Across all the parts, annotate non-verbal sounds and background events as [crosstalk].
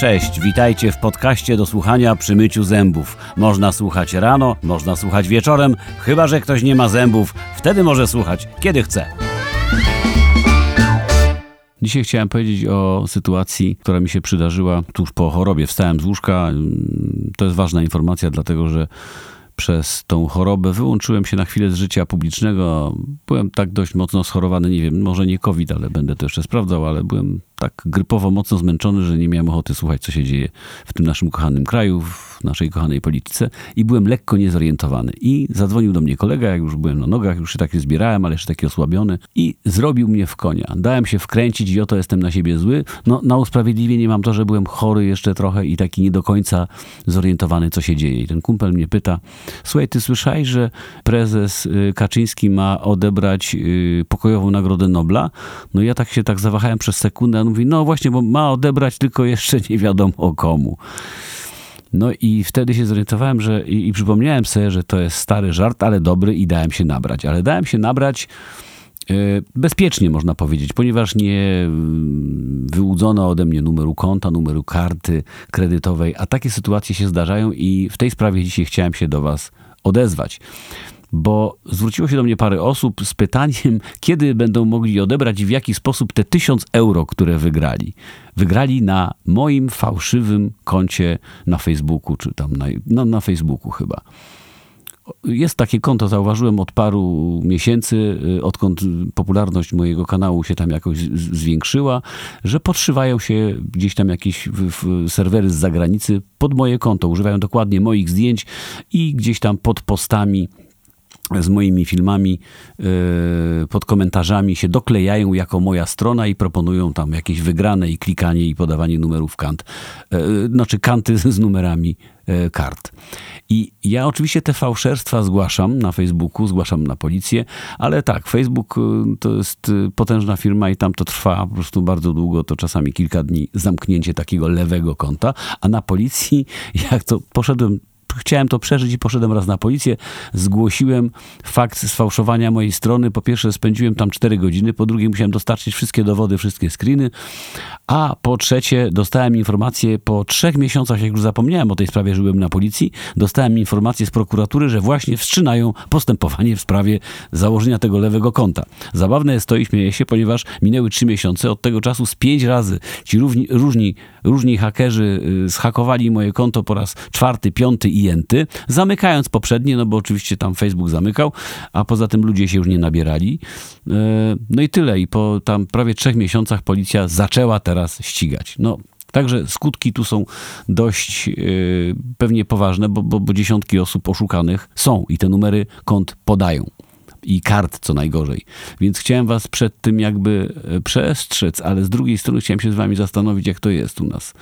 Cześć, witajcie w podcaście do słuchania przy myciu zębów. Można słuchać rano, można słuchać wieczorem, chyba że ktoś nie ma zębów, wtedy może słuchać kiedy chce. Dzisiaj chciałem powiedzieć o sytuacji, która mi się przydarzyła tuż po chorobie. Wstałem z łóżka. To jest ważna informacja, dlatego że przez tą chorobę wyłączyłem się na chwilę z życia publicznego. Byłem tak dość mocno schorowany, nie wiem, może nie COVID, ale będę to jeszcze sprawdzał, ale byłem tak grypowo mocno zmęczony, że nie miałem ochoty słuchać, co się dzieje w tym naszym kochanym kraju, w naszej kochanej polityce i byłem lekko niezorientowany. I zadzwonił do mnie kolega, jak już byłem na nogach, już się tak zbierałem, ale jeszcze taki osłabiony i zrobił mnie w konia. Dałem się wkręcić i oto jestem na siebie zły. No, na usprawiedliwienie mam to, że byłem chory jeszcze trochę i taki nie do końca zorientowany, co się dzieje. I ten kumpel mnie pyta, słuchaj, ty słyszałeś, że prezes y, Kaczyński ma odebrać y, pokojową Nagrodę Nobla? No ja tak się tak zawahałem przez sekundę, mówi, no właśnie, bo ma odebrać, tylko jeszcze nie wiadomo komu. No i wtedy się zorientowałem, że i, i, przypomniałem sobie, że to jest stary żart, ale dobry i dałem się nabrać. Ale dałem się nabrać yy, bezpiecznie, można powiedzieć, ponieważ nie yy, wyłudzono ode mnie numeru konta, numeru karty kredytowej, a takie sytuacje się zdarzają i w tej sprawie dzisiaj chciałem się do Was odezwać bo zwróciło się do mnie parę osób z pytaniem, [laughs] kiedy będą mogli odebrać i w jaki sposób te tysiąc euro, które wygrali. Wygrali na moim fałszywym koncie na Facebooku, czy tam na, no, na Facebooku chyba. Jest takie konto, zauważyłem od paru miesięcy, y, odkąd popularność mojego kanału się tam jakoś zwiększyła, że podszywają się gdzieś tam jakieś serwery z zagranicy pod moje konto. Używają dokładnie moich zdjęć i gdzieś tam pod postami z moimi filmami e, pod komentarzami się doklejają jako moja strona i proponują tam jakieś wygrane i klikanie i podawanie numerów kant, e, znaczy kanty z numerami e, kart. I ja oczywiście te fałszerstwa zgłaszam na Facebooku, zgłaszam na policję, ale tak, Facebook to jest potężna firma i tam to trwa po prostu bardzo długo, to czasami kilka dni zamknięcie takiego lewego konta, a na policji, [laughs] jak to poszedłem chciałem to przeżyć i poszedłem raz na policję. Zgłosiłem fakt sfałszowania mojej strony. Po pierwsze spędziłem tam 4 godziny, po drugie musiałem dostarczyć wszystkie dowody, wszystkie screeny, a po trzecie dostałem informację po trzech miesiącach, jak już zapomniałem o tej sprawie, że byłem na policji, dostałem informację z prokuratury, że właśnie wstrzymają postępowanie w sprawie założenia tego lewego konta. Zabawne jest to i śmieję się, ponieważ minęły trzy miesiące, od tego czasu z pięć razy ci równi, różni, różni hakerzy y, zhakowali moje konto po raz czwarty, piąty i zamykając poprzednie, no bo oczywiście tam Facebook zamykał, a poza tym ludzie się już nie nabierali. E, no i tyle. I po tam prawie trzech miesiącach policja zaczęła teraz ścigać. No, Także skutki tu są dość yy, pewnie poważne, bo, bo, bo, dziesiątki osób oszukanych są i te numery kont podają. I kart, co najgorzej. Więc chciałem was przed tym jakby e, przestrzec, ale z drugiej strony chciałem się z wami zastanowić, jak to jest u nas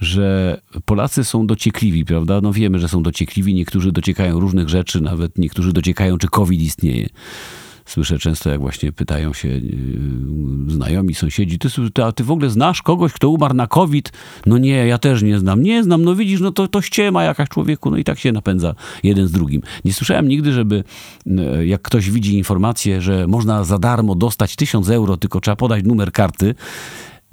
że Polacy są dociekliwi, prawda? No wiemy, że są dociekliwi, niektórzy dociekają różnych rzeczy, nawet niektórzy dociekają, czy COVID istnieje. Słyszę często, jak właśnie pytają się yy, znajomi, sąsiedzi, ty, ty, a ty w ogóle znasz kogoś, kto umarł na COVID? No nie, ja też nie znam. Nie znam, no widzisz, no to, to ściema jakaś człowieku, no i tak się napędza jeden z drugim. Nie słyszałem nigdy, żeby yy, jak ktoś widzi informację, że można za darmo dostać tysiąc euro, tylko trzeba podać numer karty,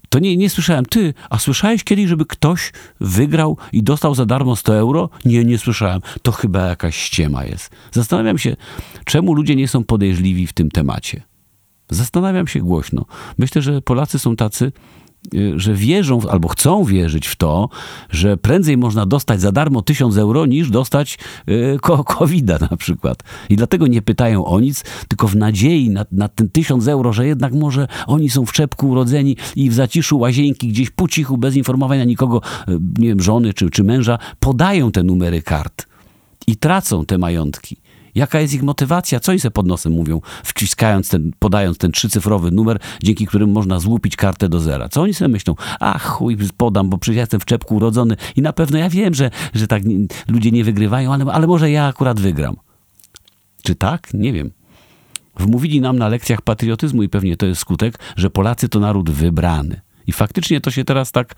to nie, nie słyszałem. Ty, a słyszałeś kiedyś, żeby ktoś wygrał i dostał za darmo 100 euro? Nie, nie słyszałem. To chyba jakaś ściema jest. Zastanawiam się, czemu ludzie nie są podejrzliwi w tym temacie. Zastanawiam się głośno. Myślę, że Polacy są tacy, że wierzą albo chcą wierzyć w to, że prędzej można dostać za darmo tysiąc euro niż dostać y, [laughs] covid na przykład. I dlatego nie pytają o nic, tylko w nadziei na, na ten tysiąc euro, że jednak może oni są w czepku urodzeni i w zaciszu łazienki gdzieś po cichu, bez informowania nikogo, y, nie wiem, żony czy, czy męża, podają te numery kart i tracą te majątki. Jaka jest ich motywacja? Co oni sobie pod nosem mówią, wciskając ten, podając ten trzycyfrowy numer, dzięki którym można złupić kartę do zera? Co oni sobie myślą? Ach, chuj, podam, bo przecież ja jestem w czepku urodzony i na pewno ja wiem, że, że tak ludzie nie wygrywają, ale, ale może ja akurat wygram. Czy tak? Nie wiem. Wmówili nam na lekcjach patriotyzmu i pewnie to jest skutek, że Polacy to naród wybrany. I faktycznie to się teraz tak,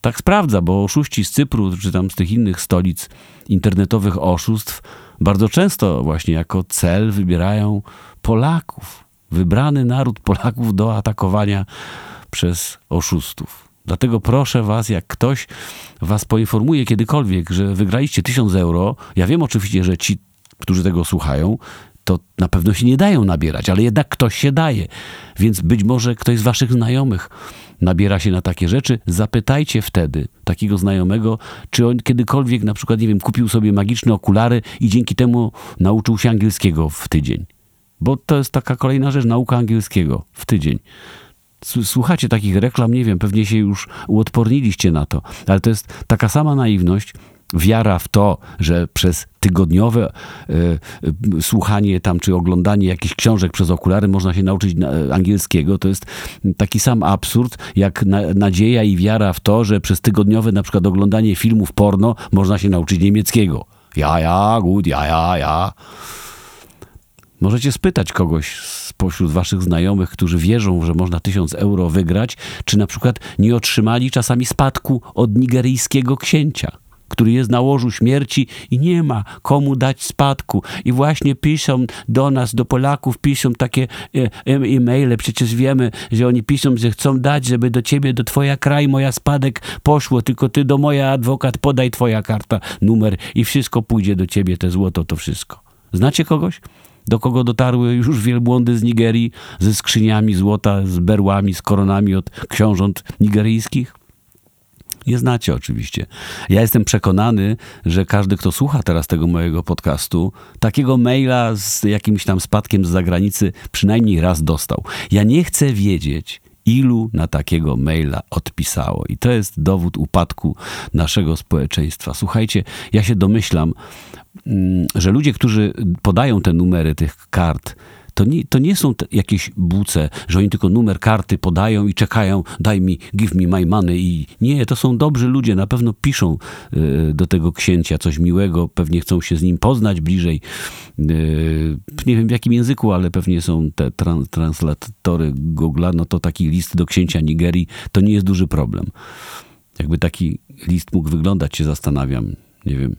tak sprawdza, bo oszuści z Cypru, czy tam z tych innych stolic internetowych oszustw, bardzo często właśnie jako cel wybierają Polaków. Wybrany naród Polaków do atakowania przez oszustów. Dlatego proszę was, jak ktoś was poinformuje kiedykolwiek, że wygraliście 1000 euro, ja wiem oczywiście, że ci, którzy tego słuchają, to na pewno się nie dają nabierać, ale jednak ktoś się daje. Więc być może ktoś z waszych znajomych nabiera się na takie rzeczy, zapytajcie wtedy takiego znajomego, czy on kiedykolwiek na przykład, nie wiem, kupił sobie magiczne okulary i dzięki temu nauczył się angielskiego w tydzień. Bo to jest taka kolejna rzecz, nauka angielskiego w tydzień. Słuchacie takich reklam, nie wiem, pewnie się już uodporniliście na to, ale to jest taka sama naiwność, wiara w to, że przez tygodniowe y, y, słuchanie tam czy oglądanie jakichś książek przez okulary można się nauczyć na, angielskiego, to jest taki sam absurd jak na, nadzieja i wiara w to, że przez tygodniowe na przykład oglądanie filmów porno można się nauczyć niemieckiego. Ja, ja, gut, ja, ja, ja. Możecie spytać kogoś spośród waszych znajomych, którzy wierzą, że można tysiąc euro wygrać, czy na przykład nie otrzymali czasami spadku od nigeryjskiego księcia który jest na łożu śmierci i nie ma komu dać spadku. I właśnie piszą do nas, do Polaków, piszą takie e, e-maile. Przecież wiemy, że oni piszą, że chcą dać, żeby do ciebie, do twoja kraj, moja spadek poszło, tylko ty do moja adwokat podaj twoja karta, numer i wszystko pójdzie do ciebie, te złoto, to wszystko. Znacie kogoś? do kogo dotarły już wielbłądy z Nigerii ze skrzyniami złota, z berłami, z koronami od książąt nigeryjskich? Nie znacie oczywiście. Ja jestem przekonany, że każdy, kto słucha teraz tego mojego podcastu, takiego maila z jakimś tam spadkiem z zagranicy przynajmniej raz dostał. Ja nie chcę wiedzieć, ilu na takiego maila odpisało. I to jest dowód upadku naszego społeczeństwa. Słuchajcie, ja się domyślam, mm, że ludzie, którzy podają te numery tych kart, to nie, to nie są jakieś buce, że oni tylko numer karty podają i czekają, daj mi, give me my money. I nie, to są dobrzy ludzie, na pewno piszą y, do tego księcia coś miłego, pewnie chcą się z nim poznać bliżej. Y, nie wiem w jakim języku, ale pewnie są te trans translatory Google'a, no to taki list do księcia Nigerii to nie jest duży problem. Jakby taki list mógł wyglądać, się zastanawiam. Nie wiem.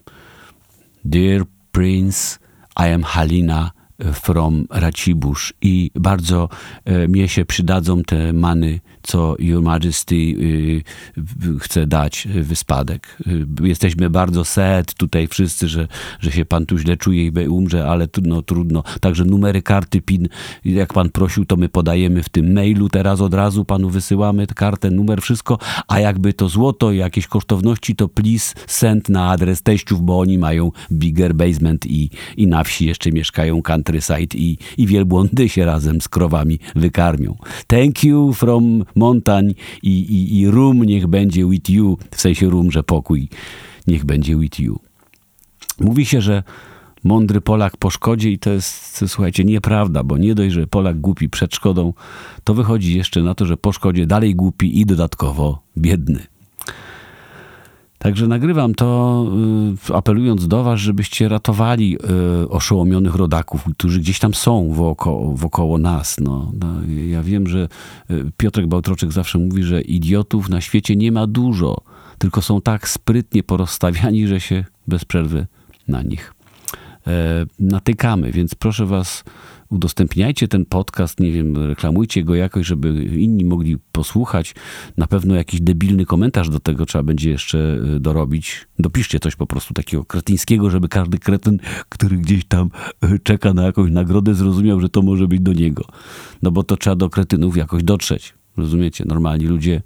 Dear Prince, I am Halina from Racibusz i bardzo e, mnie się przydadzą te many, co Your Majesty e, chce dać e, wyspadek. Jesteśmy bardzo sad tutaj wszyscy, że, że się pan tu źle czuje i umrze, ale trudno, trudno. Także numery karty PIN, jak pan prosił, to my podajemy w tym mailu, teraz od razu panu wysyłamy kartę, numer, wszystko, a jakby to złoto i jakieś kosztowności, to please send na adres teściów, bo oni mają bigger basement i, i na wsi jeszcze mieszkają kant countryside i, i wielbłądy się razem z krowami wykarmią. Thank you from Montań i, i, i room niech będzie with you, w sensie room, że pokój niech będzie with you. Mówi się, że mądry Polak po szkodzie i to jest, słuchajcie, nieprawda, bo nie dość, że Polak głupi przed szkodą, to wychodzi jeszcze na to, że po szkodzie dalej głupi i dodatkowo biedny. Także nagrywam to, y, apelując do Was, żebyście ratowali y, oszołomionych rodaków, którzy gdzieś tam są wokoło, wokoło nas. No, no, ja wiem, że y, Piotrek Bałtroczek zawsze mówi, że idiotów na świecie nie ma dużo, tylko są tak sprytnie porozstawiani, że się bez przerwy na nich natykamy. Więc proszę Was udostępniajcie ten podcast, nie wiem, reklamujcie go jakoś, żeby inni mogli posłuchać. Na pewno jakiś debilny komentarz do tego trzeba będzie jeszcze y, dorobić. Dopiszcie coś po prostu takiego kretyńskiego, żeby każdy kretyn, który gdzieś tam y, czeka na jakąś nagrodę, zrozumiał, że to może być do niego. No bo to trzeba do kretynów jakoś dotrzeć. Rozumiecie? Normalni ludzie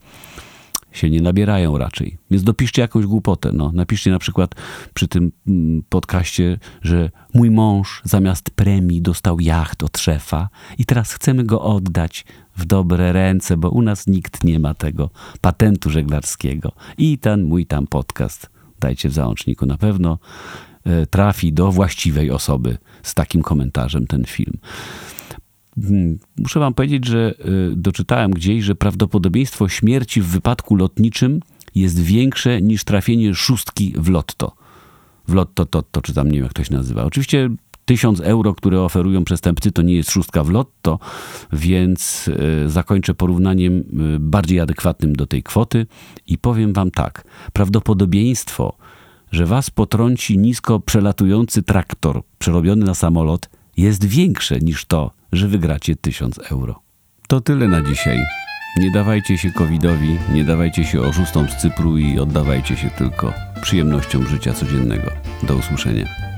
się nie nabierają raczej. Więc dopiszcie jakąś głupotę. No. Napiszcie na przykład przy tym mm, podcaście, że mój mąż zamiast premii dostał jacht od szefa i teraz chcemy go oddać w dobre ręce, bo u nas nikt nie ma tego patentu żeglarskiego. I ten mój tam podcast, dajcie w załączniku, na pewno e, trafi do właściwej osoby z takim komentarzem ten film. Hmm, muszę wam powiedzieć, że y, doczytałem gdzieś, że prawdopodobieństwo śmierci w wypadku lotniczym jest większe niż trafienie szóstki w lotto. W lotto, to, to czy tam nie wiem jak to się nazywa. Oczywiście tysiąc euro, które oferują przestępcy, to nie jest szóstka w lotto, więc y, zakończę porównaniem y, bardziej adekwatnym do tej kwoty i powiem wam tak. Prawdopodobieństwo, że was potrąci nisko przelatujący traktor przerobiony na samolot jest większe niż to, że wygracie 1000 euro. To tyle na dzisiaj. Nie dawajcie się covidowi, nie dawajcie się oszustom z Cypru i oddawajcie się tylko przyjemnościom życia codziennego. Do usłyszenia.